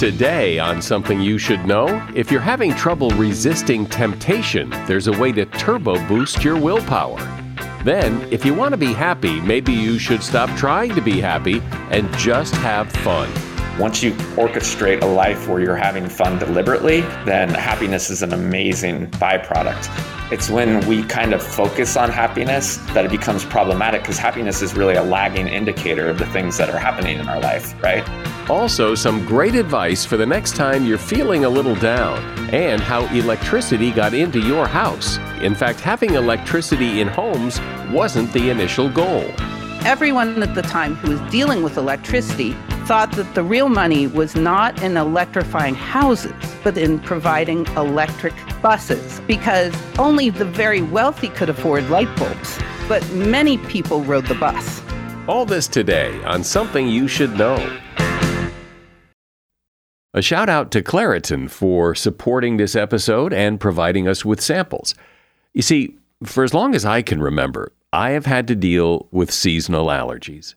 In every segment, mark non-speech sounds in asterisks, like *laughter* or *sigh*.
Today, on Something You Should Know, if you're having trouble resisting temptation, there's a way to turbo boost your willpower. Then, if you want to be happy, maybe you should stop trying to be happy and just have fun. Once you orchestrate a life where you're having fun deliberately, then happiness is an amazing byproduct. It's when we kind of focus on happiness that it becomes problematic because happiness is really a lagging indicator of the things that are happening in our life, right? Also, some great advice for the next time you're feeling a little down, and how electricity got into your house. In fact, having electricity in homes wasn't the initial goal. Everyone at the time who was dealing with electricity thought that the real money was not in electrifying houses, but in providing electric buses, because only the very wealthy could afford light bulbs. But many people rode the bus. All this today on Something You Should Know. A shout out to Claritin for supporting this episode and providing us with samples. You see, for as long as I can remember, I have had to deal with seasonal allergies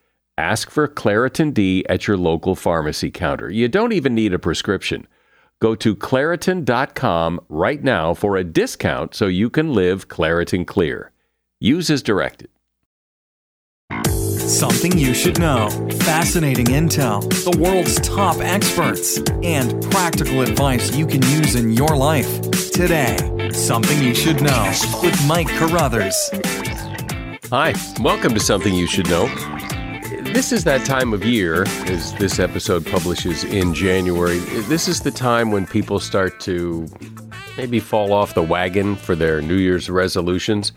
Ask for Claritin D at your local pharmacy counter. You don't even need a prescription. Go to Claritin.com right now for a discount so you can live Claritin Clear. Use as directed. Something you should know. Fascinating intel, the world's top experts, and practical advice you can use in your life. Today, Something You Should Know with Mike Carruthers. Hi, welcome to Something You Should Know. This is that time of year, as this episode publishes in January. This is the time when people start to maybe fall off the wagon for their New Year's resolutions.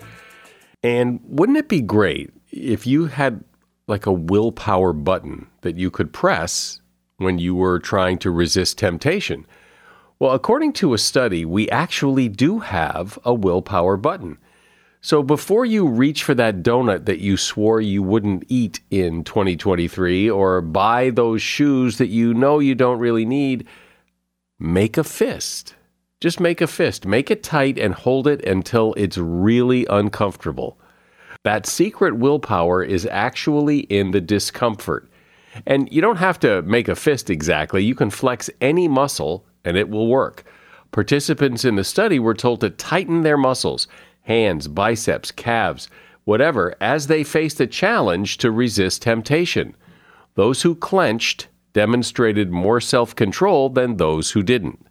And wouldn't it be great if you had like a willpower button that you could press when you were trying to resist temptation? Well, according to a study, we actually do have a willpower button. So before you reach for that donut that you swore you wouldn't eat in 2023 or buy those shoes that you know you don't really need, make a fist. Just make a fist. Make it tight and hold it until it's really uncomfortable. That secret willpower is actually in the discomfort. And you don't have to make a fist exactly. You can flex any muscle and it will work. Participants in the study were told to tighten their muscles hands, biceps, calves, whatever as they faced a challenge to resist temptation. Those who clenched demonstrated more self control than those who didn't.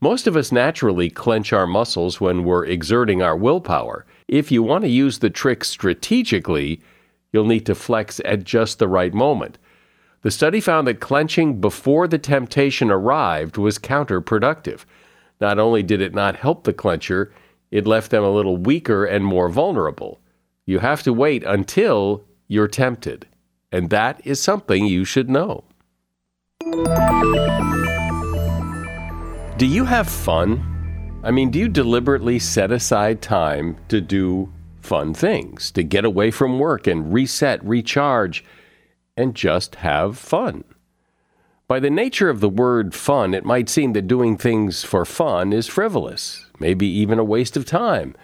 Most of us naturally clench our muscles when we're exerting our willpower. If you want to use the trick strategically, you'll need to flex at just the right moment. The study found that clenching before the temptation arrived was counterproductive. Not only did it not help the clencher, it left them a little weaker and more vulnerable. You have to wait until you're tempted. And that is something you should know. Do you have fun? I mean, do you deliberately set aside time to do fun things, to get away from work and reset, recharge, and just have fun? By the nature of the word fun, it might seem that doing things for fun is frivolous, maybe even a waste of time.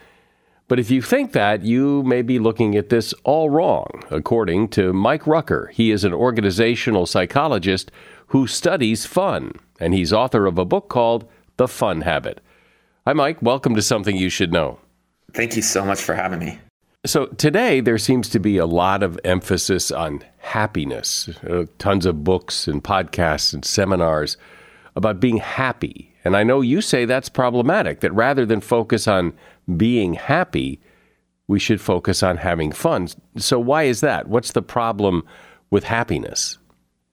But if you think that, you may be looking at this all wrong, according to Mike Rucker. He is an organizational psychologist who studies fun, and he's author of a book called The Fun Habit. Hi, Mike. Welcome to Something You Should Know. Thank you so much for having me. So, today there seems to be a lot of emphasis on happiness, uh, tons of books and podcasts and seminars about being happy. And I know you say that's problematic, that rather than focus on being happy, we should focus on having fun. So, why is that? What's the problem with happiness?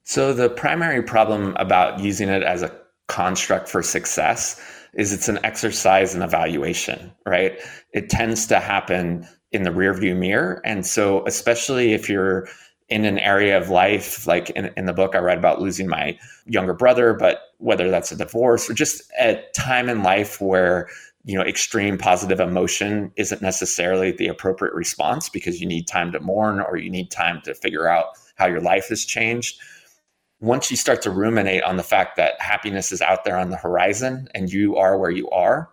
So, the primary problem about using it as a construct for success is it's an exercise in evaluation, right? It tends to happen in the rearview mirror. And so, especially if you're in an area of life, like in, in the book, I read about losing my younger brother, but whether that's a divorce or just a time in life where you know extreme positive emotion isn't necessarily the appropriate response because you need time to mourn or you need time to figure out how your life has changed once you start to ruminate on the fact that happiness is out there on the horizon and you are where you are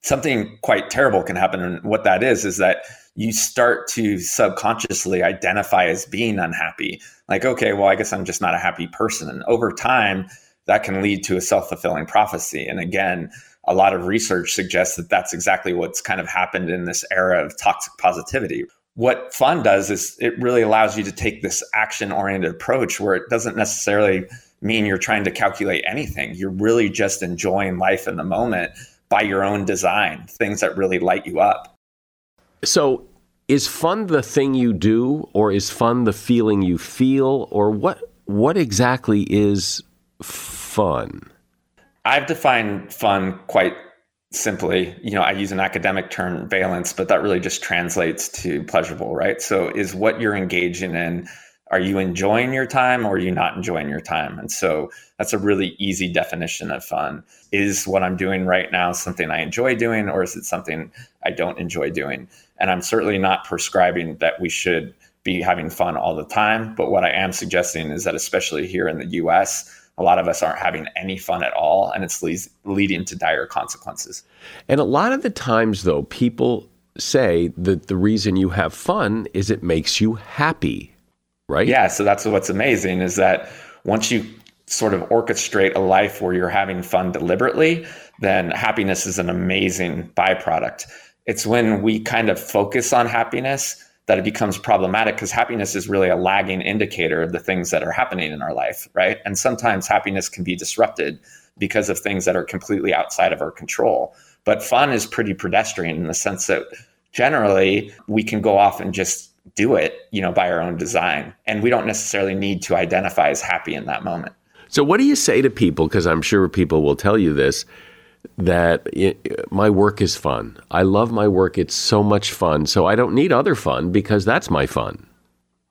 something quite terrible can happen and what that is is that you start to subconsciously identify as being unhappy like okay well i guess i'm just not a happy person and over time that can lead to a self-fulfilling prophecy and again a lot of research suggests that that's exactly what's kind of happened in this era of toxic positivity. What fun does is it really allows you to take this action oriented approach where it doesn't necessarily mean you're trying to calculate anything. You're really just enjoying life in the moment by your own design, things that really light you up. So, is fun the thing you do or is fun the feeling you feel or what what exactly is fun? I've defined fun quite simply. You know, I use an academic term, valence, but that really just translates to pleasurable, right? So, is what you're engaging in, are you enjoying your time or are you not enjoying your time? And so, that's a really easy definition of fun. Is what I'm doing right now something I enjoy doing, or is it something I don't enjoy doing? And I'm certainly not prescribing that we should be having fun all the time. But what I am suggesting is that, especially here in the US, a lot of us aren't having any fun at all and it's le- leading to dire consequences and a lot of the times though people say that the reason you have fun is it makes you happy right yeah so that's what's amazing is that once you sort of orchestrate a life where you're having fun deliberately then happiness is an amazing byproduct it's when we kind of focus on happiness that it becomes problematic because happiness is really a lagging indicator of the things that are happening in our life, right? And sometimes happiness can be disrupted because of things that are completely outside of our control. But fun is pretty pedestrian in the sense that generally we can go off and just do it, you know, by our own design. And we don't necessarily need to identify as happy in that moment. So what do you say to people because I'm sure people will tell you this that it, my work is fun. I love my work. It's so much fun. So I don't need other fun because that's my fun.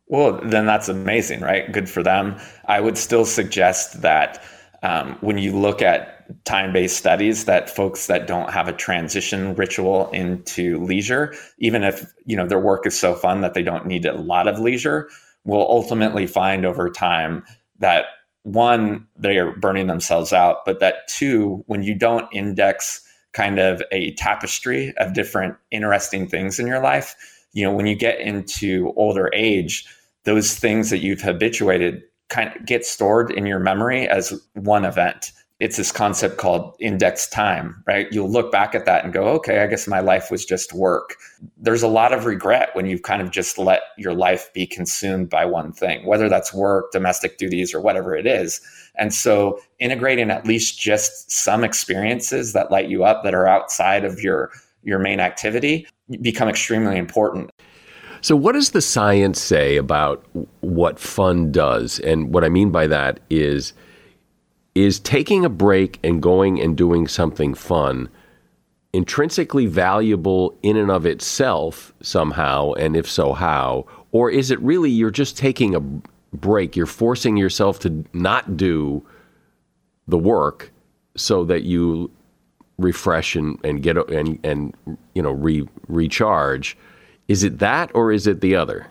Well, then that's amazing, right? Good for them. I would still suggest that um, when you look at time-based studies, that folks that don't have a transition ritual into leisure, even if you know their work is so fun that they don't need a lot of leisure, will ultimately find over time that one, they are burning themselves out, but that two, when you don't index kind of a tapestry of different interesting things in your life, you know, when you get into older age, those things that you've habituated kind of get stored in your memory as one event it's this concept called index time, right? You'll look back at that and go, okay, I guess my life was just work. There's a lot of regret when you've kind of just let your life be consumed by one thing, whether that's work, domestic duties, or whatever it is. And so integrating at least just some experiences that light you up that are outside of your your main activity become extremely important. So, what does the science say about what fun does? And what I mean by that is is taking a break and going and doing something fun intrinsically valuable in and of itself somehow? And if so, how? Or is it really you're just taking a break? You're forcing yourself to not do the work so that you refresh and, and get and and you know re, recharge. Is it that or is it the other?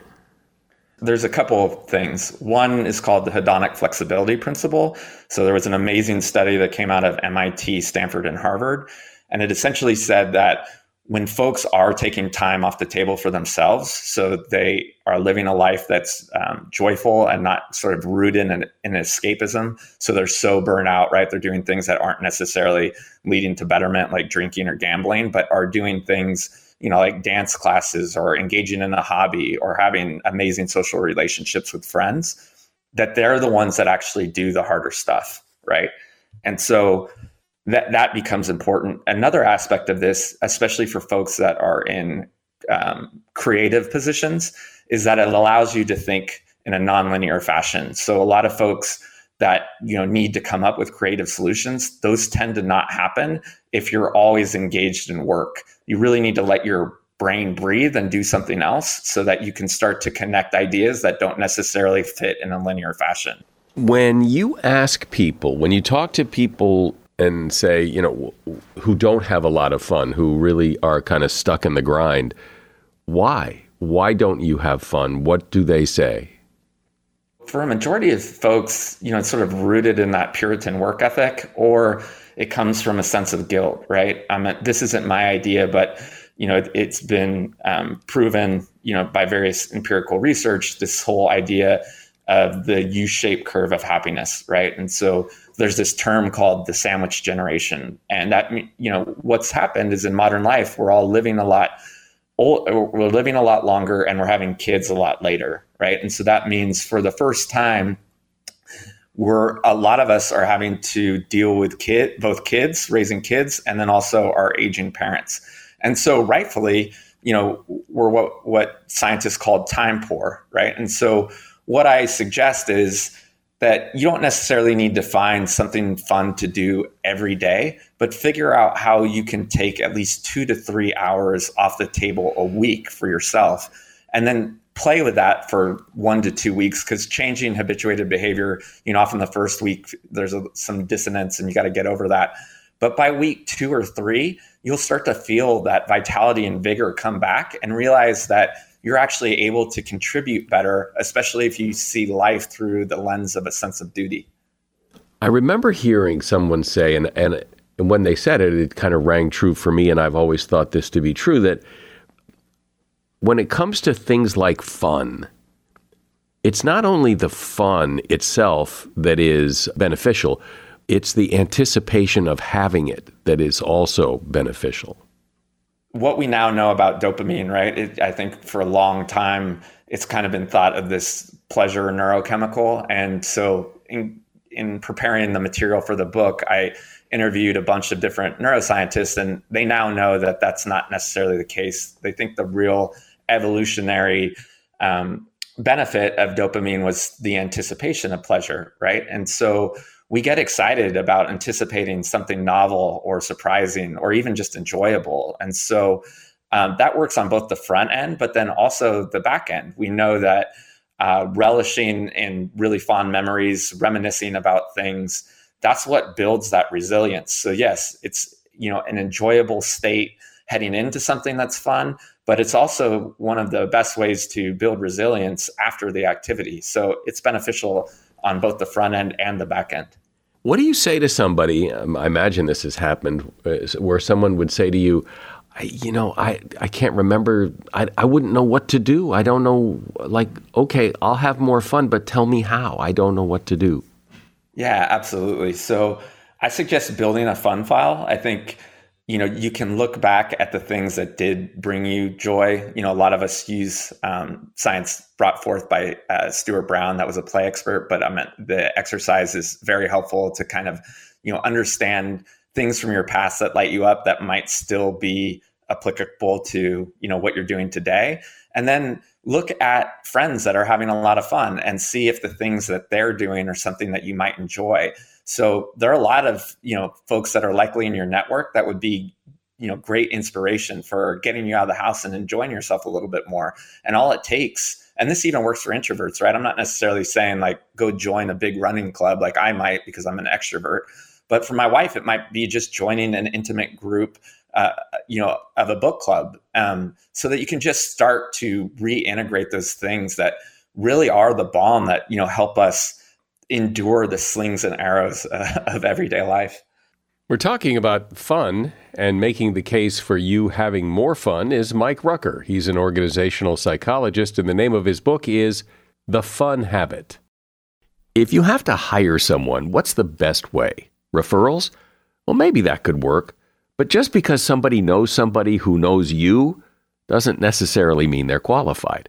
There's a couple of things. One is called the hedonic flexibility principle. So there was an amazing study that came out of MIT, Stanford, and Harvard, and it essentially said that when folks are taking time off the table for themselves, so they are living a life that's um, joyful and not sort of rooted in, in escapism. So they're so burnt out, right? They're doing things that aren't necessarily leading to betterment, like drinking or gambling, but are doing things, you know, like dance classes or engaging in a hobby or having amazing social relationships with friends. That they're the ones that actually do the harder stuff, right? And so that that becomes important. Another aspect of this, especially for folks that are in um, creative positions, is that it allows you to think in a nonlinear fashion. So a lot of folks that you know need to come up with creative solutions, those tend to not happen if you're always engaged in work. You really need to let your brain breathe and do something else so that you can start to connect ideas that don't necessarily fit in a linear fashion. When you ask people, when you talk to people and say, you know, who don't have a lot of fun, who really are kind of stuck in the grind, why? Why don't you have fun? What do they say? For a majority of folks, you know, it's sort of rooted in that Puritan work ethic, or it comes from a sense of guilt, right? I'm a, this isn't my idea, but you know, it, has been um, proven, you know, by various empirical research, this whole idea of the U-shaped curve of happiness, right? And so there's this term called the sandwich generation, and that you know what's happened is in modern life we're all living a lot old, we're living a lot longer and we're having kids a lot later, right? And so that means for the first time we're a lot of us are having to deal with kid both kids raising kids and then also our aging parents and so rightfully you know we're what what scientists call time poor right and so what I suggest is that you don't necessarily need to find something fun to do every day, but figure out how you can take at least two to three hours off the table a week for yourself. And then play with that for one to two weeks because changing habituated behavior, you know, often the first week there's a, some dissonance and you got to get over that. But by week two or three, you'll start to feel that vitality and vigor come back and realize that you're actually able to contribute better, especially if you see life through the lens of a sense of duty. I remember hearing someone say, and, and, and when they said it, it kind of rang true for me, and I've always thought this to be true that when it comes to things like fun, it's not only the fun itself that is beneficial, it's the anticipation of having it that is also beneficial what we now know about dopamine, right? It, I think for a long time, it's kind of been thought of this pleasure neurochemical. And so, in, in preparing the material for the book, I interviewed a bunch of different neuroscientists, and they now know that that's not necessarily the case. They think the real evolutionary um, benefit of dopamine was the anticipation of pleasure, right? And so, we get excited about anticipating something novel or surprising or even just enjoyable. And so um, that works on both the front end, but then also the back end. We know that uh, relishing in really fond memories, reminiscing about things, that's what builds that resilience. So yes, it's you know an enjoyable state heading into something that's fun, but it's also one of the best ways to build resilience after the activity. So it's beneficial on both the front end and the back end. What do you say to somebody? Um, I imagine this has happened, uh, where someone would say to you, I, you know, I, I can't remember. I, I wouldn't know what to do. I don't know. Like, okay, I'll have more fun, but tell me how. I don't know what to do. Yeah, absolutely. So I suggest building a fun file. I think you know you can look back at the things that did bring you joy. You know a lot of us use um, science brought forth by uh, stuart brown that was a play expert but i mean the exercise is very helpful to kind of you know understand things from your past that light you up that might still be applicable to you know what you're doing today. And then look at friends that are having a lot of fun and see if the things that they're doing are something that you might enjoy so there are a lot of you know folks that are likely in your network that would be you know great inspiration for getting you out of the house and enjoying yourself a little bit more. And all it takes and this even works for introverts, right? I'm not necessarily saying like go join a big running club like I might because I'm an extrovert. But for my wife, it might be just joining an intimate group, uh, you know, of a book club, um, so that you can just start to reintegrate those things that really are the balm that you know help us endure the slings and arrows uh, *laughs* of everyday life. We're talking about fun and making the case for you having more fun is Mike Rucker. He's an organizational psychologist, and the name of his book is The Fun Habit. If you have to hire someone, what's the best way? Referrals? Well, maybe that could work. But just because somebody knows somebody who knows you doesn't necessarily mean they're qualified.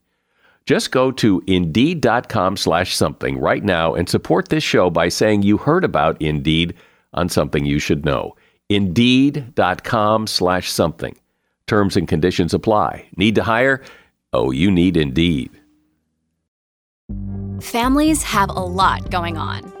Just go to indeed.com slash something right now and support this show by saying you heard about Indeed on something you should know. Indeed.com slash something. Terms and conditions apply. Need to hire? Oh, you need Indeed. Families have a lot going on.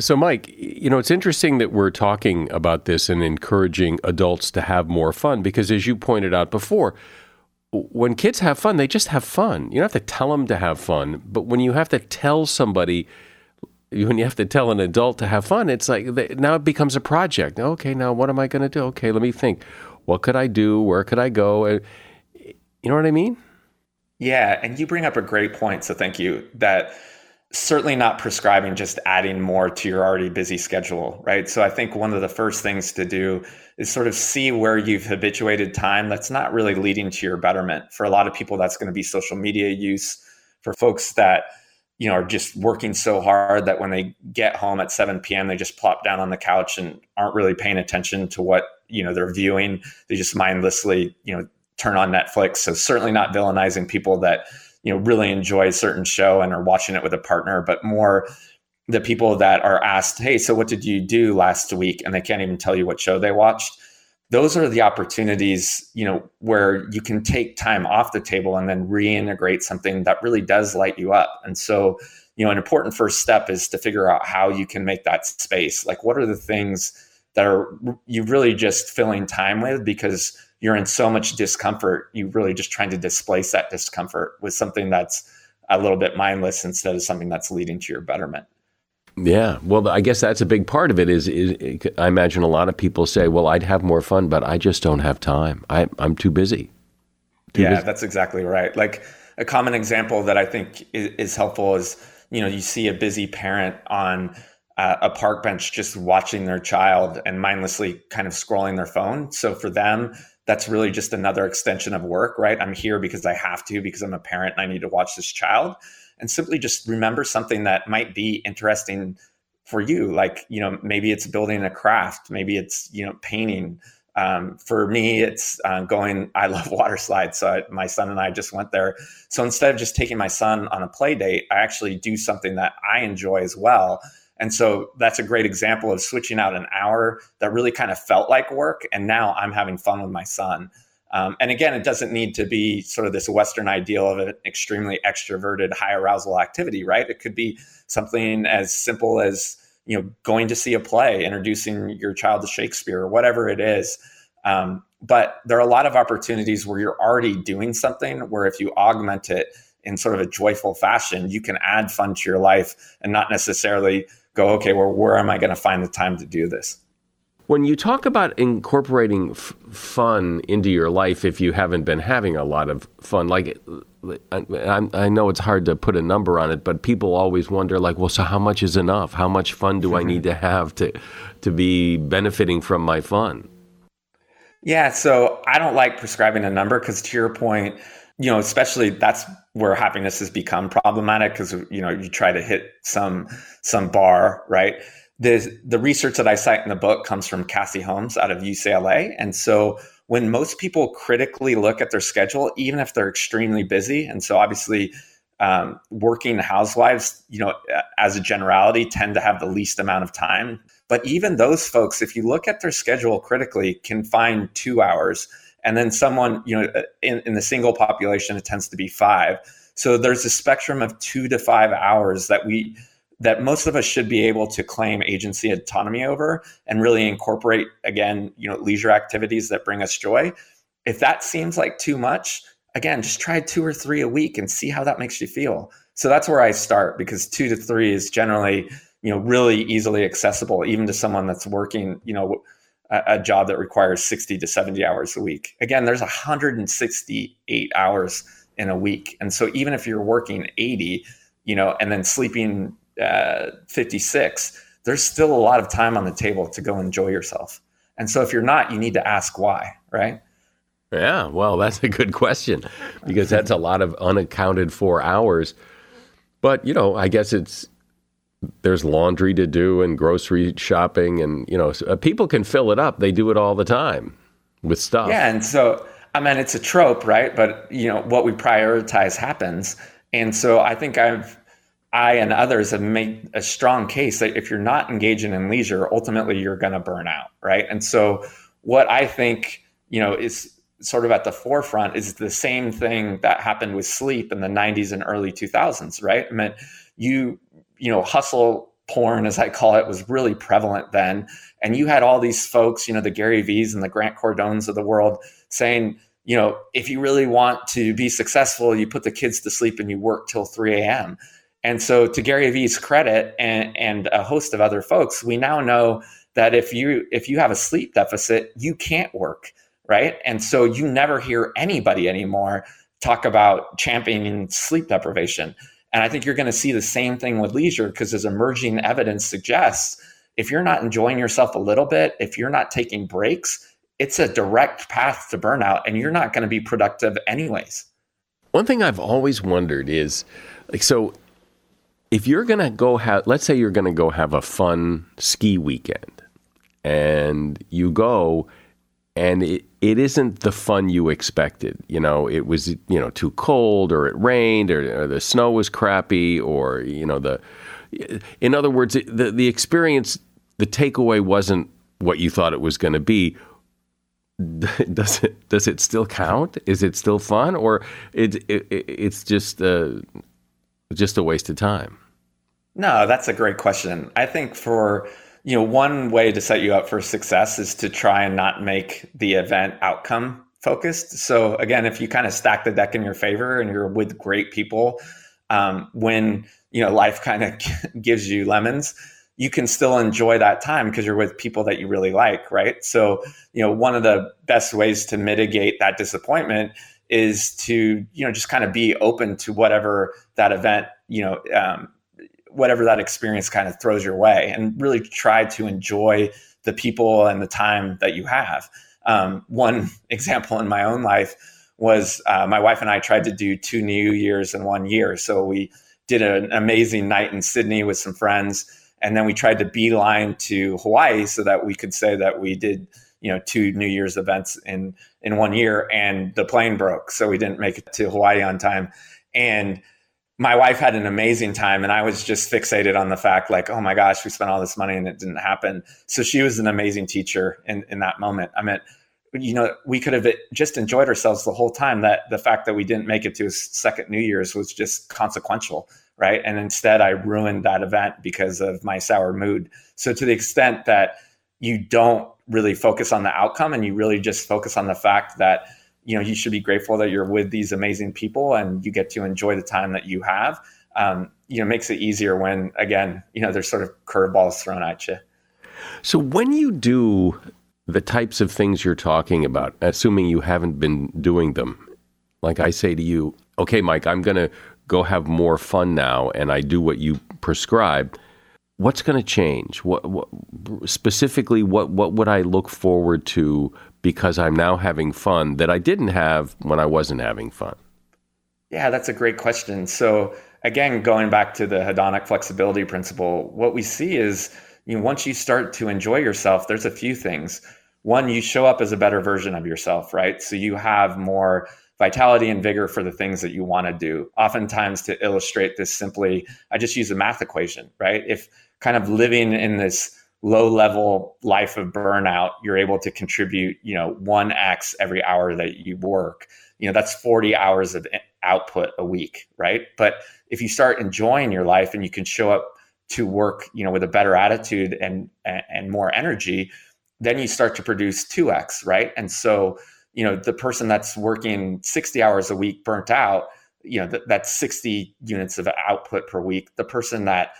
So, Mike, you know, it's interesting that we're talking about this and encouraging adults to have more fun because, as you pointed out before, when kids have fun, they just have fun. You don't have to tell them to have fun, but when you have to tell somebody, when you have to tell an adult to have fun, it's like now it becomes a project. Okay, now what am I going to do? Okay, let me think. What could I do? Where could I go? You know what I mean? Yeah, and you bring up a great point. So, thank you. That certainly not prescribing just adding more to your already busy schedule, right? So I think one of the first things to do is sort of see where you've habituated time that's not really leading to your betterment. For a lot of people, that's going to be social media use. For folks that you know are just working so hard that when they get home at 7 p.m. they just plop down on the couch and aren't really paying attention to what you know they're viewing. They just mindlessly you know turn on Netflix. So certainly not villainizing people that you know really enjoy a certain show and are watching it with a partner, but more the people that are asked, "Hey, so what did you do last week?" and they can't even tell you what show they watched. Those are the opportunities, you know, where you can take time off the table and then reintegrate something that really does light you up. And so, you know, an important first step is to figure out how you can make that space. Like, what are the things that are you really just filling time with because you're in so much discomfort, you really just trying to displace that discomfort with something that's a little bit mindless instead of something that's leading to your betterment. Yeah, well, I guess that's a big part of it. Is, is I imagine a lot of people say, "Well, I'd have more fun, but I just don't have time. I, am too busy." Too yeah, busy. that's exactly right. Like a common example that I think is, is helpful is you know you see a busy parent on uh, a park bench just watching their child and mindlessly kind of scrolling their phone. So for them, that's really just another extension of work, right? I'm here because I have to, because I'm a parent and I need to watch this child. And simply just remember something that might be interesting for you. Like, you know, maybe it's building a craft, maybe it's, you know, painting. Um, for me, it's uh, going, I love *laughs* water slides. So I, my son and I just went there. So instead of just taking my son on a play date, I actually do something that I enjoy as well and so that's a great example of switching out an hour that really kind of felt like work. And now I'm having fun with my son. Um, and again, it doesn't need to be sort of this Western ideal of an extremely extroverted, high arousal activity, right? It could be something as simple as you know going to see a play, introducing your child to Shakespeare, or whatever it is. Um, but there are a lot of opportunities where you're already doing something where if you augment it in sort of a joyful fashion, you can add fun to your life and not necessarily go, okay, well, where am I going to find the time to do this? When you talk about incorporating f- fun into your life, if you haven't been having a lot of fun, like I, I, know it's hard to put a number on it, but people always wonder, like, well, so how much is enough? How much fun do I *laughs* need to have to to be benefiting from my fun? Yeah, so I don't like prescribing a number because, to your point, you know, especially that's where happiness has become problematic because you know you try to hit some some bar, right? The the research that I cite in the book comes from Cassie Holmes out of UCLA, and so when most people critically look at their schedule, even if they're extremely busy, and so obviously um, working housewives, you know, as a generality, tend to have the least amount of time. But even those folks, if you look at their schedule critically, can find two hours and then someone you know uh, in, in the single population it tends to be five. So there's a spectrum of two to five hours that we that most of us should be able to claim agency autonomy over and really incorporate again you know leisure activities that bring us joy. If that seems like too much again just try two or three a week and see how that makes you feel. So that's where i start because two to three is generally you know really easily accessible even to someone that's working you know a, job that requires 60 to 70 hours a week. Again, there's 168 hours in a week. And so even if you're working 80, you know, and then sleeping uh, 56, there's still a lot of time on the table to go enjoy yourself. And so if you're not, you need to ask why, right? Yeah, well, that's a good question because that's a lot of unaccounted for hours. But, you know, I guess it's there's laundry to do and grocery shopping and you know uh, people can fill it up. They do it all the time with stuff. Yeah and so i mean it's a trope right? But you know what we prioritize happens. And so i think i've i and others have made a strong case that if you're not engaging in leisure ultimately you're going to burn out right? And so what i think you know is sort of at the forefront is the same thing that happened with sleep in the 90s and early 2000s right? I mean you you know, hustle porn, as I call it, was really prevalent then. And you had all these folks, you know, the Gary Vee's and the Grant Cardones of the world saying, you know, if you really want to be successful, you put the kids to sleep and you work till 3 a.m. And so, to Gary Vee's credit and, and a host of other folks, we now know that if you if you have a sleep deficit, you can't work, right? And so you never hear anybody anymore talk about championing sleep deprivation. And I think you're going to see the same thing with leisure because as emerging evidence suggests, if you're not enjoying yourself a little bit, if you're not taking breaks, it's a direct path to burnout and you're not going to be productive anyways. One thing I've always wondered is like so if you're going to go have let's say you're going to go have a fun ski weekend and you go and it, it isn't the fun you expected. You know, it was you know too cold, or it rained, or, or the snow was crappy, or you know the. In other words, the the experience, the takeaway wasn't what you thought it was going to be. *laughs* Does it does it still count? Is it still fun, or it, it it's just uh, just a waste of time? No, that's a great question. I think for you know, one way to set you up for success is to try and not make the event outcome focused. So again, if you kind of stack the deck in your favor and you're with great people, um, when you know life kind of *laughs* gives you lemons, you can still enjoy that time because you're with people that you really like, right? So you know, one of the best ways to mitigate that disappointment is to you know just kind of be open to whatever that event you know um, whatever that experience kind of throws your way and really try to enjoy the people and the time that you have. Um, one *laughs* example in my own life was uh, my wife and I tried to do two New Year's in one year. So we did an amazing night in Sydney with some friends, and then we tried to beeline to Hawaii so that we could say that we did, you know, two New Year's events in in one year. And the plane broke, so we didn't make it to Hawaii on time. And my wife had an amazing time and I was just fixated on the fact like, oh my gosh, we spent all this money and it didn't happen. So she was an amazing teacher in, in that moment. I mean, you know, we could have uh, just enjoyed ourselves the whole time that the fact that we didn't make it to a second New Year's was just consequential. Right. And instead I ruined that event because of my sour mood. So to the extent that you don't really focus on the outcome and you really just focus on the fact that you know you should be grateful that you're with these amazing people and you get to enjoy the time that you have um, you know makes it easier when again you know there's sort of curveballs thrown at you So when you do the types of things you're talking about, assuming you haven't been doing them, like I say to you, okay, Mike, I'm going to go have more fun now, and I do what you prescribe. What's going to change? What, what specifically? What what would I look forward to because I'm now having fun that I didn't have when I wasn't having fun? Yeah, that's a great question. So again, going back to the hedonic flexibility principle, what we see is you know, once you start to enjoy yourself, there's a few things. One, you show up as a better version of yourself, right? So you have more vitality and vigor for the things that you want to do. Oftentimes, to illustrate this simply, I just use a math equation, right? If kind of living in this low level life of burnout, you're able to contribute, you know, 1x every hour that you work. You know, that's 40 hours of output a week, right? But if you start enjoying your life and you can show up to work, you know, with a better attitude and and more energy, then you start to produce 2x, right? And so, you know, the person that's working 60 hours a week burnt out, you know, that, that's 60 units of output per week. The person that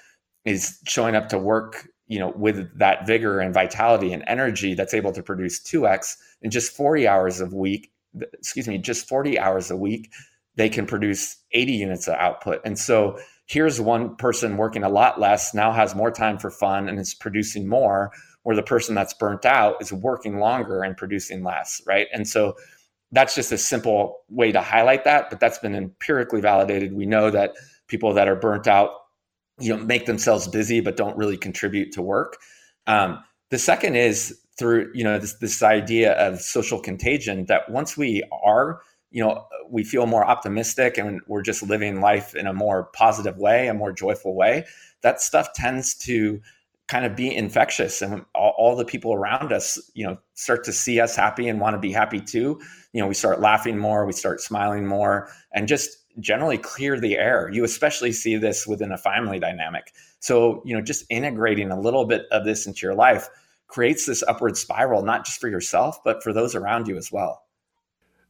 is showing up to work, you know, with that vigor and vitality and energy that's able to produce 2x in just 40 hours a week, excuse me, just 40 hours a week, they can produce 80 units of output. And so here's one person working a lot less, now has more time for fun and is producing more, where the person that's burnt out is working longer and producing less, right? And so that's just a simple way to highlight that, but that's been empirically validated. We know that people that are burnt out, you know, make themselves busy but don't really contribute to work. Um, the second is through you know this this idea of social contagion that once we are you know we feel more optimistic and we're just living life in a more positive way a more joyful way that stuff tends to kind of be infectious and all, all, the people around us you know start to see us happy and want to be happy too you know we start laughing more we start smiling more and just generally clear the air you especially see this within a family dynamic so you know just integrating a little bit of this into your life creates this upward spiral not just for yourself but for those around you as well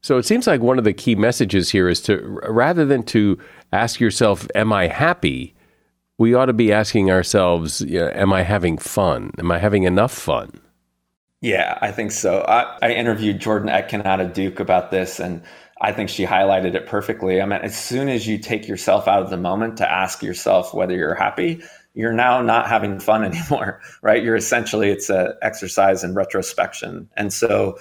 so it seems like one of the key messages here is to rather than to ask yourself, Am I happy? We ought to be asking ourselves, Am I having fun? Am I having enough fun? Yeah, I think so. I, I interviewed Jordan Etkin out of Duke about this, and I think she highlighted it perfectly. I mean, as soon as you take yourself out of the moment to ask yourself whether you're happy, you're now not having fun *laughs* anymore, right? You're essentially, it's an exercise in retrospection. And so,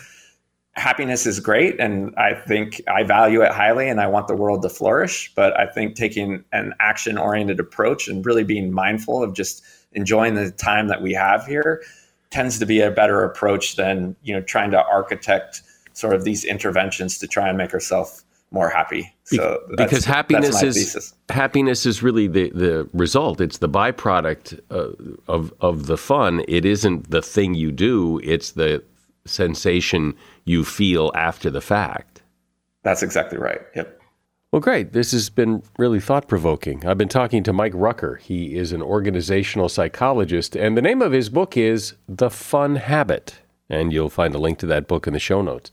happiness is great and I think I value it highly and I want the world to flourish. But I think taking an action oriented approach and really being mindful of just enjoying the time that we have here tends to be a better approach than, you know, trying to architect sort of these interventions to try and make ourselves more happy. So because happiness is thesis. happiness is really the, the result. It's the byproduct uh, of of the fun. It isn't the thing you do. It's the sensation you feel after the fact. That's exactly right. Yep. Well, great. This has been really thought provoking. I've been talking to Mike Rucker. He is an organizational psychologist, and the name of his book is The Fun Habit. And you'll find a link to that book in the show notes.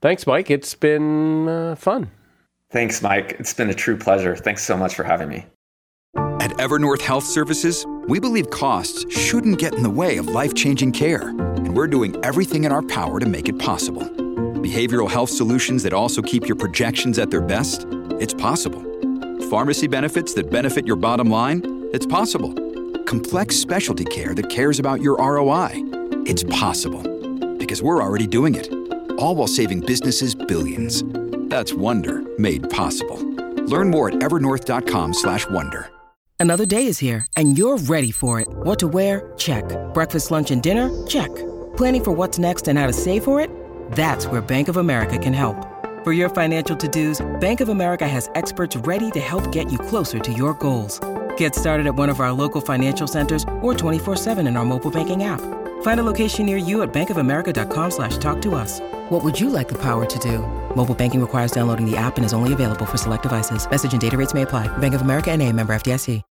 Thanks, Mike. It's been uh, fun. Thanks, Mike. It's been a true pleasure. Thanks so much for having me. At Evernorth Health Services, we believe costs shouldn't get in the way of life changing care, and we're doing everything in our power to make it possible. Behavioral health solutions that also keep your projections at their best? It's possible. Pharmacy benefits that benefit your bottom line? It's possible. Complex specialty care that cares about your ROI? It's possible. Because we're already doing it. All while saving businesses billions. That's Wonder made possible. Learn more at evernorth.com/wonder. Another day is here and you're ready for it. What to wear? Check. Breakfast, lunch and dinner? Check. Planning for what's next and how to save for it? That's where Bank of America can help. For your financial to-dos, Bank of America has experts ready to help get you closer to your goals. Get started at one of our local financial centers or 24-7 in our mobile banking app. Find a location near you at bankofamerica.com slash talk to us. What would you like the power to do? Mobile banking requires downloading the app and is only available for select devices. Message and data rates may apply. Bank of America and a member FDIC.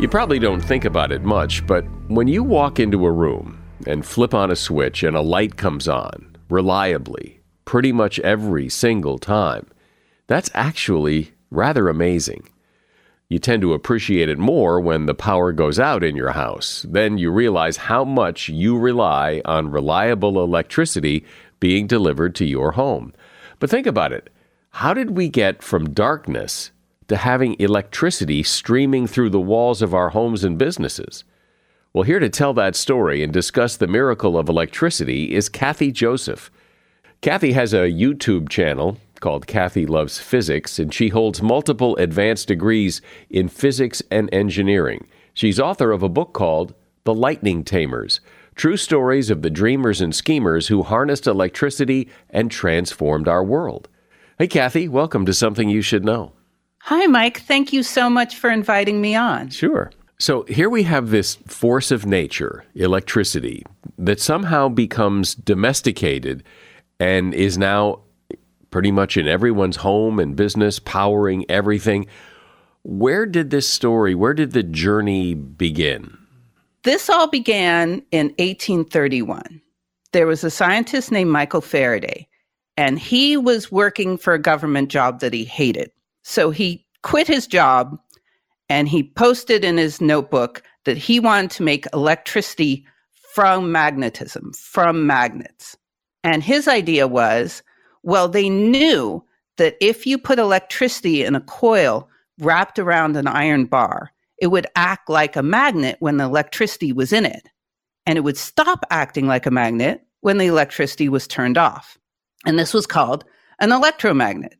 You probably don't think about it much, but when you walk into a room and flip on a switch and a light comes on, reliably, pretty much every single time, that's actually rather amazing. You tend to appreciate it more when the power goes out in your house. Then you realize how much you rely on reliable electricity being delivered to your home. But think about it. How did we get from darkness to having electricity streaming through the walls of our homes and businesses? Well, here to tell that story and discuss the miracle of electricity is Kathy Joseph. Kathy has a YouTube channel called Kathy Loves Physics, and she holds multiple advanced degrees in physics and engineering. She's author of a book called The Lightning Tamers True Stories of the Dreamers and Schemers Who Harnessed Electricity and Transformed Our World. Hey, Kathy, welcome to Something You Should Know. Hi, Mike. Thank you so much for inviting me on. Sure. So here we have this force of nature, electricity, that somehow becomes domesticated and is now pretty much in everyone's home and business, powering everything. Where did this story, where did the journey begin? This all began in 1831. There was a scientist named Michael Faraday, and he was working for a government job that he hated. So he quit his job and he posted in his notebook that he wanted to make electricity from magnetism, from magnets. And his idea was well, they knew that if you put electricity in a coil wrapped around an iron bar, it would act like a magnet when the electricity was in it. And it would stop acting like a magnet when the electricity was turned off. And this was called an electromagnet.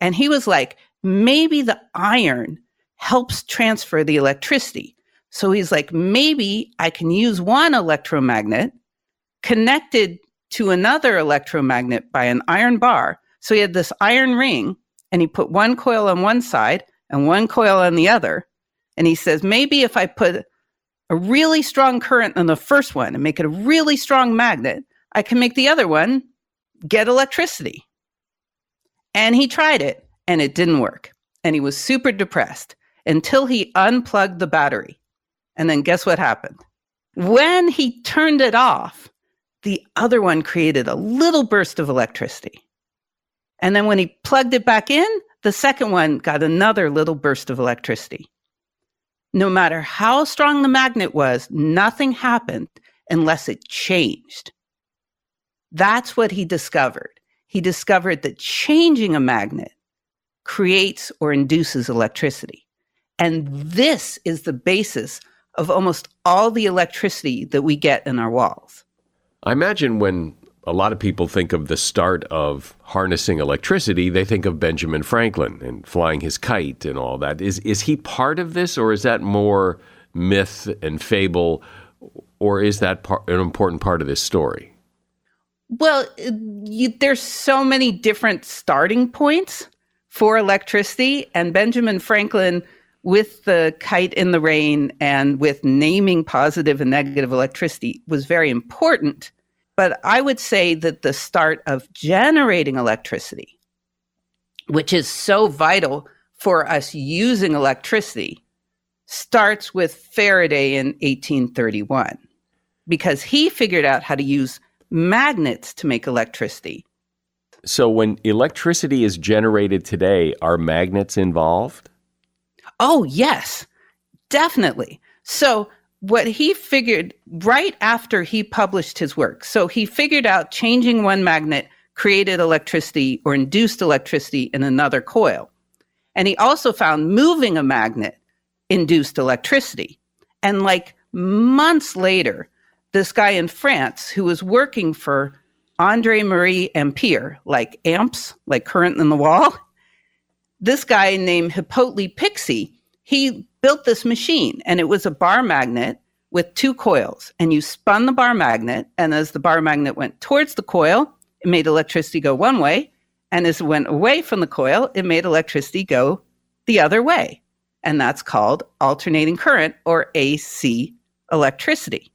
And he was like, maybe the iron helps transfer the electricity. So he's like, maybe I can use one electromagnet connected to another electromagnet by an iron bar. So he had this iron ring and he put one coil on one side and one coil on the other. And he says, maybe if I put a really strong current on the first one and make it a really strong magnet, I can make the other one get electricity. And he tried it and it didn't work. And he was super depressed until he unplugged the battery. And then guess what happened? When he turned it off, the other one created a little burst of electricity. And then when he plugged it back in, the second one got another little burst of electricity. No matter how strong the magnet was, nothing happened unless it changed. That's what he discovered. He discovered that changing a magnet creates or induces electricity. And this is the basis of almost all the electricity that we get in our walls. I imagine when a lot of people think of the start of harnessing electricity, they think of Benjamin Franklin and flying his kite and all that. Is is he part of this, or is that more myth and fable, or is that part, an important part of this story? Well, you, there's so many different starting points for electricity, and Benjamin Franklin with the kite in the rain and with naming positive and negative electricity was very important. But I would say that the start of generating electricity, which is so vital for us using electricity, starts with Faraday in 1831 because he figured out how to use magnets to make electricity. So, when electricity is generated today, are magnets involved? Oh, yes, definitely. So, what he figured right after he published his work, so he figured out changing one magnet created electricity or induced electricity in another coil. And he also found moving a magnet induced electricity. And like months later, this guy in France who was working for Andre Marie Ampere, like amps, like current in the wall, *laughs* this guy named Hippolyte Pixii, he built this machine and it was a bar magnet with two coils. And you spun the bar magnet, and as the bar magnet went towards the coil, it made electricity go one way. And as it went away from the coil, it made electricity go the other way. And that's called alternating current or AC electricity.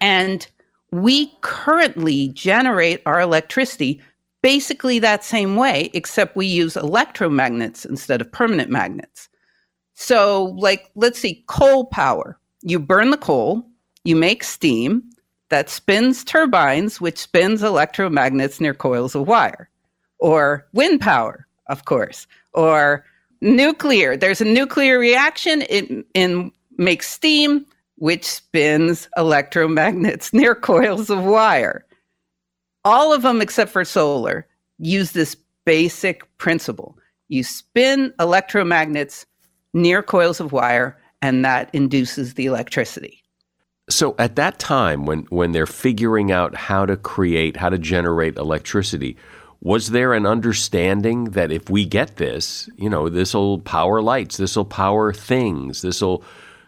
And we currently generate our electricity basically that same way, except we use electromagnets instead of permanent magnets. So, like, let's see, coal power. You burn the coal, you make steam that spins turbines, which spins electromagnets near coils of wire, or wind power, of course, or nuclear. There's a nuclear reaction. It, makes steam, which spins electromagnets *laughs* near coils of wire. All of them, except for solar, use this basic principle. You spin electromagnets near coils of wire, and that induces the electricity. So at that time, when, when they're figuring out how to create, how to generate electricity, was there an understanding that if we get this, you know, this will power lights, this will power things, this will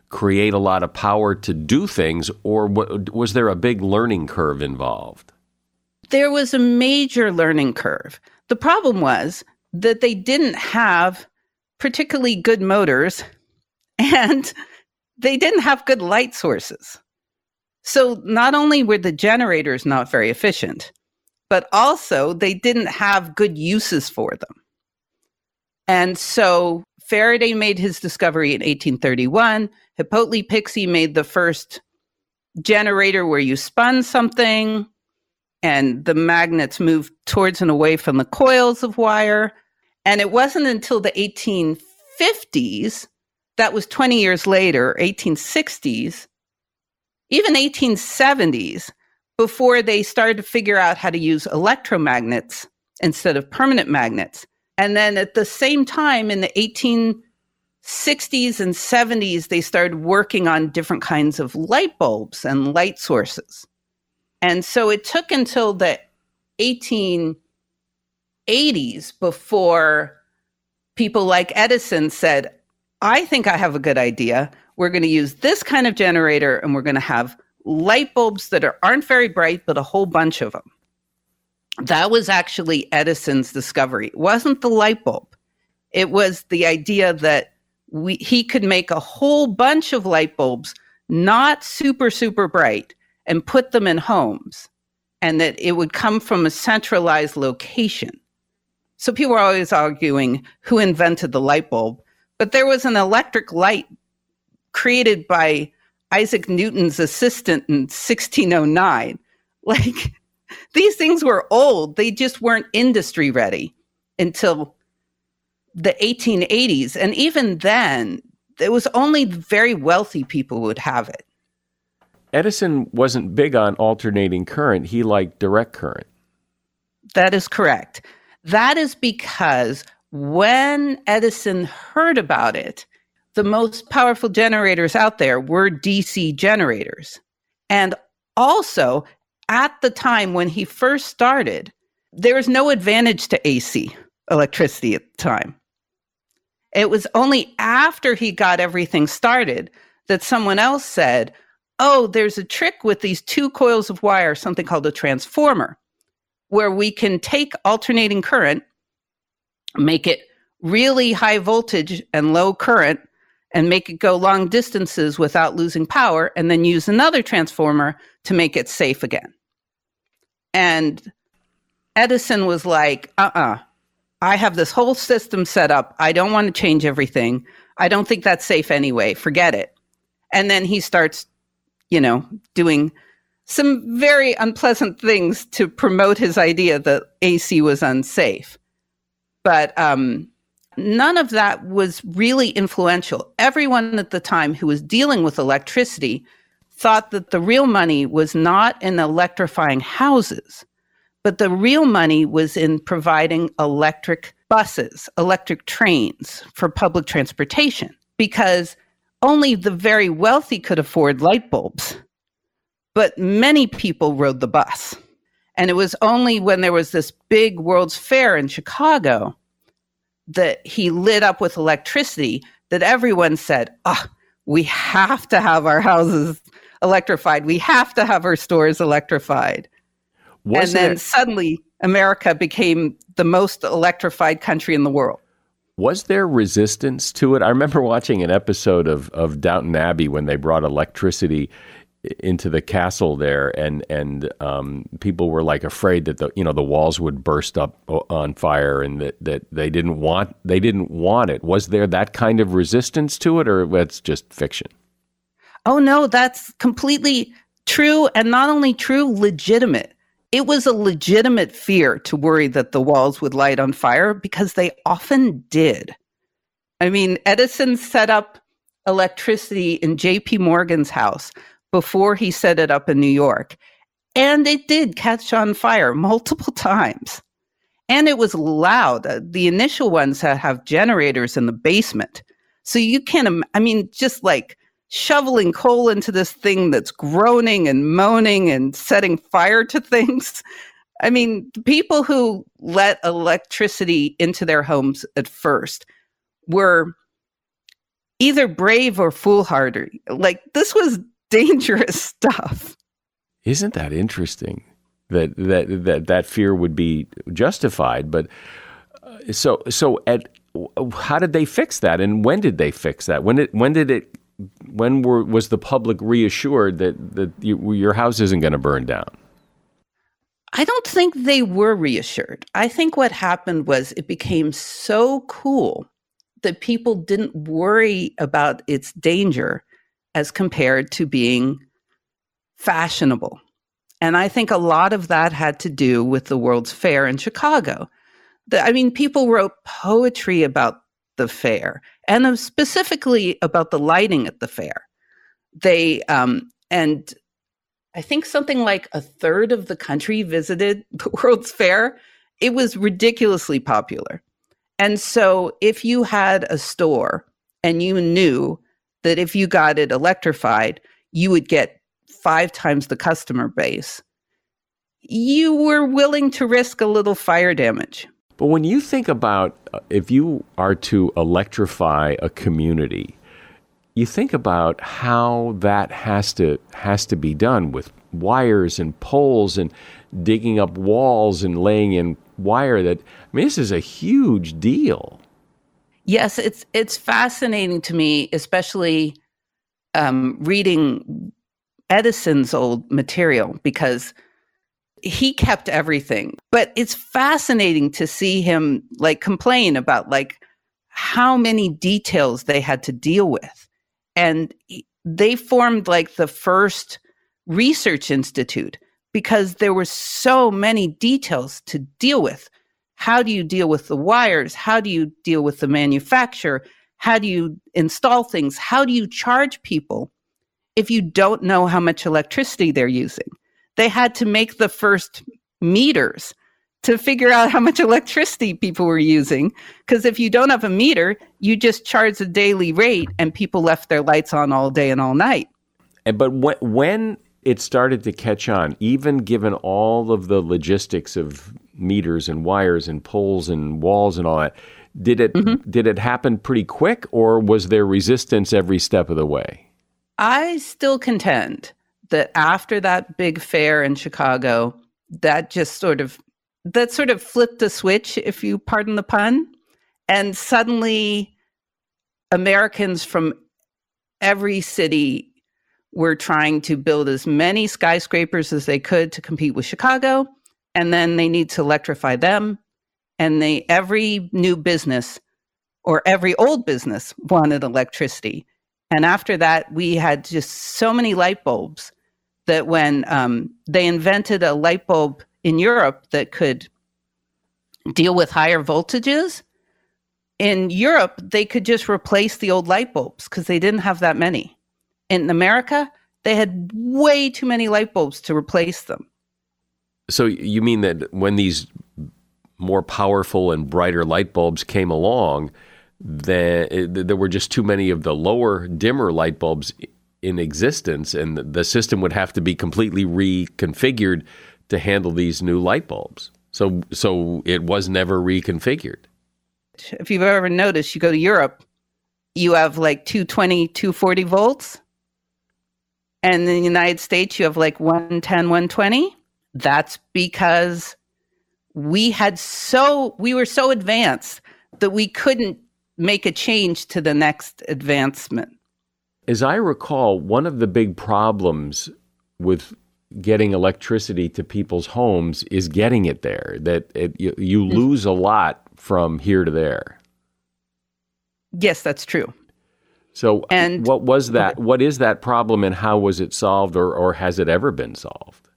create a lot of power to do things, or was there a big learning curve involved? There was a major learning curve. The problem was that they didn't have particularly good motors and *laughs* they didn't have good light sources. So not only were the generators not very efficient, but also they didn't have good uses for them. And so Faraday made his discovery in 1831. Hippolyte Pixii made the first generator where you spun something and the magnets moved towards and away from the coils of wire. And it wasn't until the 1850s, that was 20 years later, 1860s, even 1870s, before they started to figure out how to use electromagnets instead of permanent magnets. And then at the same time, in the 1860s and 70s, they started working on different kinds of light bulbs and light sources. And so it took until the 1880s before people like Edison said, I think I have a good idea. We're going to use this kind of generator and we're going to have light bulbs that are, aren't very bright, but a whole bunch of them. That was actually Edison's discovery. It wasn't the light bulb. It was the idea that we, he could make a whole bunch of light bulbs, not super, super bright, and put them in homes, and that it would come from a centralized location. So people are always arguing who invented the light bulb, but there was an electric light created by Isaac Newton's assistant in 1609. *laughs* Like these things were old, they just weren't industry ready until the 1880s. And even then, it was only very wealthy people would have it. Edison wasn't big on alternating current, he liked direct current. That is correct. That is because when Edison heard about it, the most powerful generators out there were DC generators. And also, at the time when he first started, there was no advantage to AC electricity at the time. It was only after he got everything started that someone else said, Oh, there's a trick with these two coils of wire, something called a transformer, where we can take alternating current, make it really high voltage and low current, and make it go long distances without losing power, and then use another transformer to make it safe again. And Edison was like, uh uh-uh. uh I have this whole system set up. I don't want to change everything. I don't think that's safe anyway. Forget it. And then he starts, you know, doing some very unpleasant things to promote his idea that AC was unsafe. But um, none of that was really influential. Everyone at the time who was dealing with electricity thought that the real money was not in electrifying houses, but the real money was in providing electric buses, electric trains for public transportation, because only the very wealthy could afford light bulbs. But many people rode the bus. And it was only when there was this big World's Fair in Chicago that he lit up with electricity that everyone said, oh, we have to have our houses electrified. We have to have our stores electrified. Was and then suddenly America became the most electrified country in the world. Was there resistance to it? I remember watching an episode of, of Downton Abbey when they brought electricity into the castle there, and and um, people were like afraid that the you know the walls would burst up on fire, and that, that they didn't want they didn't want it. Was there that kind of resistance to it, or that's just fiction? Oh no, that's completely true, and not only true, legitimate. It was a legitimate fear to worry that the walls would light on fire because they often did. I mean, Edison set up electricity in JP Morgan's house before he set it up in New York. And it did catch on fire multiple times. And it was loud. Uh, the initial ones have generators in the basement. So you can't, I mean, just like shoveling coal into this thing that's groaning and moaning and setting fire to things. *laughs* I mean, people who let electricity into their homes at first were either brave or foolhardy. Like this was *laughs* dangerous stuff. Isn't that interesting? That that that that fear would be justified, but uh, so so at how did they fix that, and when did they fix that? When did when did it? When were, was the public reassured that that you, your house isn't going to burn down? I don't think they were reassured. I think what happened was it became so cool that people didn't worry about its danger as compared to being fashionable. And I think a lot of that had to do with the World's Fair in Chicago. The, I mean, people wrote poetry about the fair and specifically about the lighting at the fair. They, um, and I think something like a third of the country visited *laughs* the World's Fair. It was ridiculously popular. And so if you had a store and you knew that if you got it electrified, you would get five times the customer base, you were willing to risk a little fire damage. But when you think about uh, if you are to electrify a community, you think about how that has to has to be done with wires and poles and digging up walls and laying in wire that I mean this is a huge deal. Yes, it's it's fascinating to me, especially um, reading Edison's old material because he kept everything. But it's fascinating to see him like complain about like how many details they had to deal with. And they formed like the first research institute because there were so many details to deal with. How do you deal with the wires? How do you deal with the manufacturer? How do you install things? How do you charge people if you don't know how much electricity they're using? They had to make the first meters to figure out how much electricity people were using. Because if you don't have a meter, you just charge a daily rate, and people left their lights on all day and all night. And but when, when it started to catch on, even given all of the logistics of meters and wires and poles and walls and all that. Did it mm-hmm. did it happen pretty quick, or was there resistance every step of the way? I still contend that after that big fair in Chicago, that just sort of that sort of flipped the switch, if you pardon the pun, and suddenly Americans from every city were trying to build as many skyscrapers as they could to compete with Chicago, and then they need to electrify them. And they every new business or every old business wanted electricity. And after that, we had just so many light bulbs that when um, they invented a light bulb in Europe that could deal with higher voltages, in Europe, they could just replace the old light bulbs because they didn't have that many in America, they had way too many light bulbs to replace them. So you mean that when these more powerful and brighter light bulbs came along, that there were just too many of the lower, dimmer light bulbs in existence, and the system would have to be completely reconfigured to handle these new light bulbs. So, so it was never reconfigured. If you've ever noticed, you go to Europe, you have like 220, 240 volts and in the United States, you have like 110, 120. That's because we had so, we were so advanced that we couldn't make a change to the next advancement. As I recall, one of the big problems with getting electricity to people's homes is getting it there, that it, you, you mm-hmm. lose a lot from here to there. Yes, that's true. So, and what was that? What is that problem, and how was it solved, or, or has it ever been solved?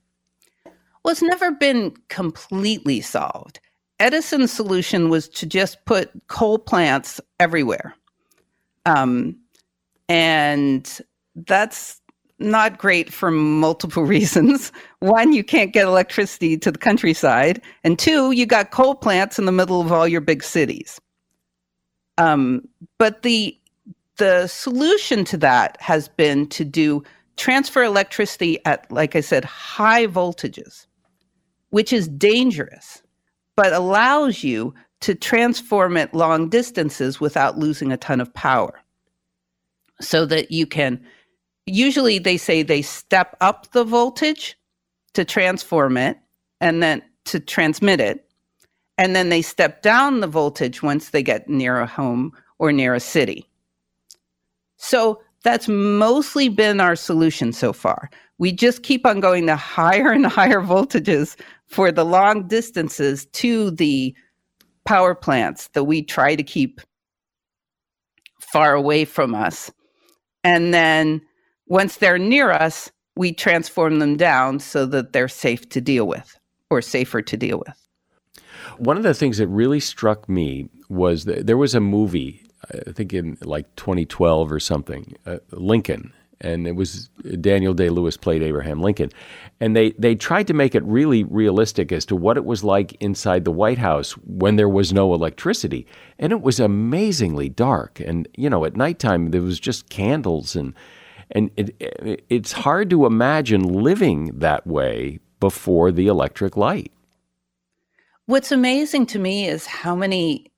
Well, it's never been completely solved. Edison's solution was to just put coal plants everywhere. Um, and that's not great for multiple *laughs* reasons. One, you can't get electricity to the countryside. And two, you got coal plants in the middle of all your big cities. Um, but the the solution to that has been to do transfer electricity at, like I said, high voltages, which is dangerous, but allows you to transform it long distances without losing a ton of power. So that you can usually they say they step up the voltage to transform it and then to transmit it. And then they step down the voltage once they get near a home or near a city. So that's mostly been our solution so far. We just keep on going to higher and higher voltages for the long distances to the power plants that we try to keep far away from us. And then once they're near us, we transform them down so that they're safe to deal with or safer to deal with. One of the things that really struck me was that there was a movie, I think in like 2012 or something, uh, Lincoln, and it was Daniel Day Lewis played Abraham Lincoln, and they they tried to make it really realistic as to what it was like inside the White House when there was no electricity, and it was amazingly dark, and you know at nighttime there was just candles and and it, it, it's hard to imagine living that way before the electric light. What's amazing to me is how many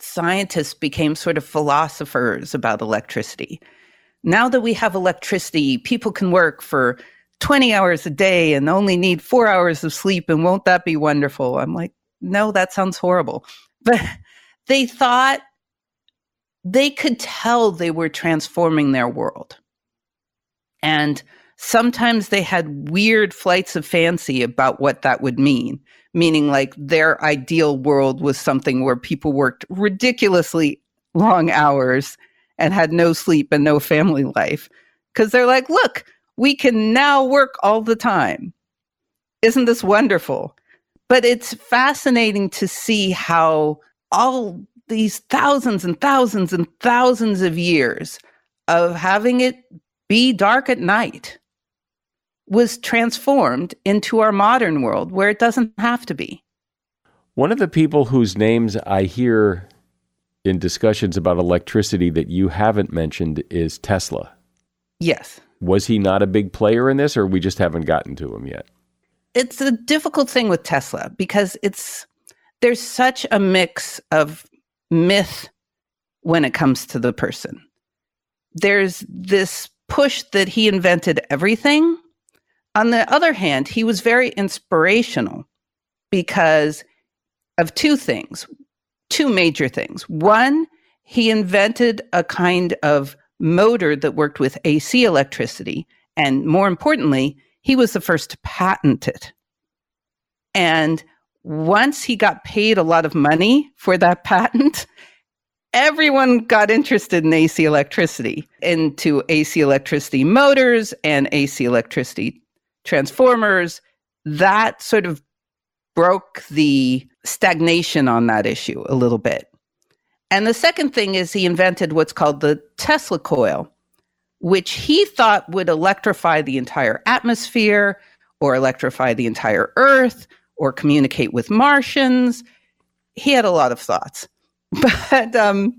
scientists became sort of philosophers about electricity. Now that we have electricity, people can work for 20 hours a day and only need four hours of sleep. And won't that be wonderful? I'm like, no, that sounds horrible. *laughs* But they thought they could tell they were transforming their world. And sometimes they had weird flights of fancy about what that would mean, meaning like their ideal world was something where people worked ridiculously long hours and had no sleep and no family life. Because they're like, look, we can now work all the time. Isn't this wonderful? But it's fascinating to see how all these thousands and thousands and thousands of years of having it be dark at night was transformed into our modern world where it doesn't have to be. One of the people whose names I hear in discussions about electricity that you haven't mentioned is Tesla. Yes. Was he not a big player in this, or we just haven't gotten to him yet? It's a difficult thing with Tesla because it's there's such a mix of myth when it comes to the person. There's this push that he invented everything. On the other hand, he was very inspirational because of two things, two major things. One, he invented a kind of motor that worked with AC electricity. And more importantly, he was the first to patent it. And once he got paid a lot of money for that *laughs* patent, everyone got interested in AC electricity, into AC electricity motors and AC electricity transformers. That sort of broke the stagnation on that issue a little bit. And the second thing is he invented what's called the Tesla coil, which he thought would electrify the entire atmosphere or electrify the entire earth or communicate with Martians. He had a lot of thoughts. *laughs* but um,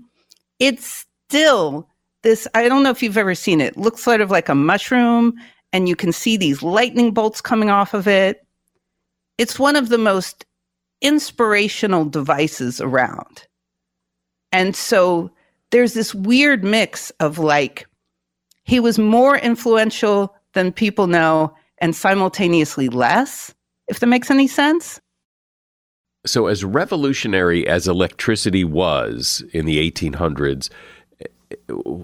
it's still this. I don't know if you've ever seen it. it. Looks sort of like a mushroom, and you can see these lightning bolts coming off of it. It's one of the most inspirational devices around. And so there's this weird mix of like, he was more influential than people know and simultaneously less, if that makes any sense. So, as revolutionary as electricity was in the 1800s,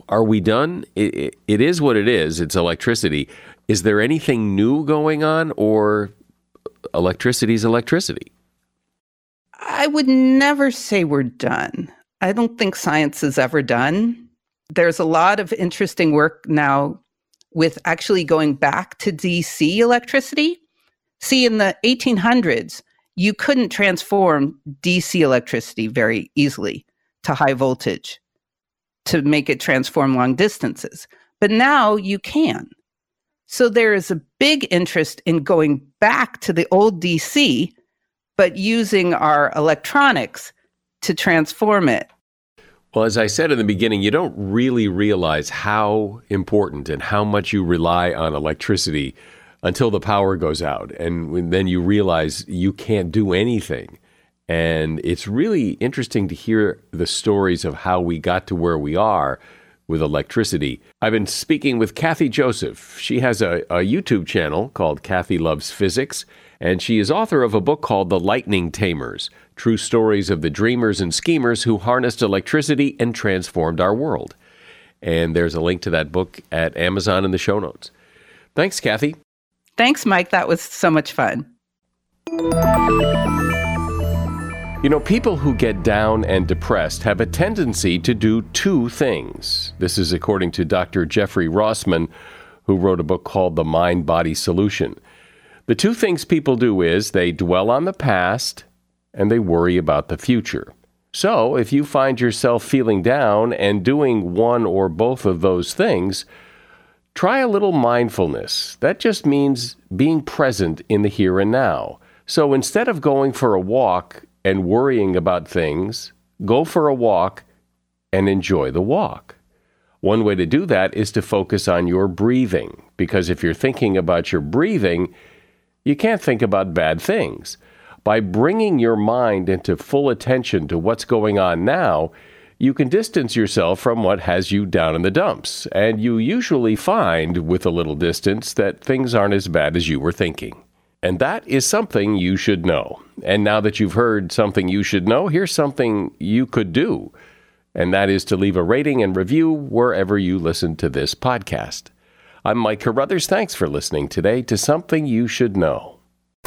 are we done? It, is what it is. It's electricity. Is there anything new going on, or electricity is electricity? I would never say we're done. I don't think science is ever done. There's a lot of interesting work now with actually going back to DC electricity. See, in the 1800s, you couldn't transform DC electricity very easily to high voltage to make it transform long distances. But now you can. So there is a big interest in going back to the old DC, but using our electronics to transform it. Well, as I said in the beginning, you don't really realize how important and how much you rely on electricity until the power goes out. And then you realize you can't do anything. And it's really interesting to hear the stories of how we got to where we are with electricity. I've been speaking with Kathy Joseph. She has a, a, YouTube channel called Kathy Loves Physics, and she is author of a book called The Lightning Tamers True Stories of the Dreamers and Schemers Who Harnessed Electricity and Transformed Our World. And there's a link to that book at Amazon in the show notes. Thanks, Kathy. Thanks, Mike. That was so much fun. You know, people who get down and depressed have a tendency to do two things. This is according to Dr. Jeffrey Rossman, who wrote a book called The Mind Body Solution. The two things people do is they dwell on the past and they worry about the future. So, if you find yourself feeling down and doing one or both of those things, try a little mindfulness. That just means being present in the here and now. So instead of going for a walk and worrying about things, go for a walk and enjoy the walk. One way to do that is to focus on your breathing, because if you're thinking about your breathing, you can't think about bad things. By bringing your mind into full attention to what's going on now, you can distance yourself from what has you down in the dumps, and you usually find, with a little distance, that things aren't as bad as you were thinking. And that is something you should know. And now that you've heard something you should know, here's something you could do. And that is to leave a rating and review wherever you listen to this podcast. I'm Mike Carruthers. Thanks for listening today to Something You Should Know.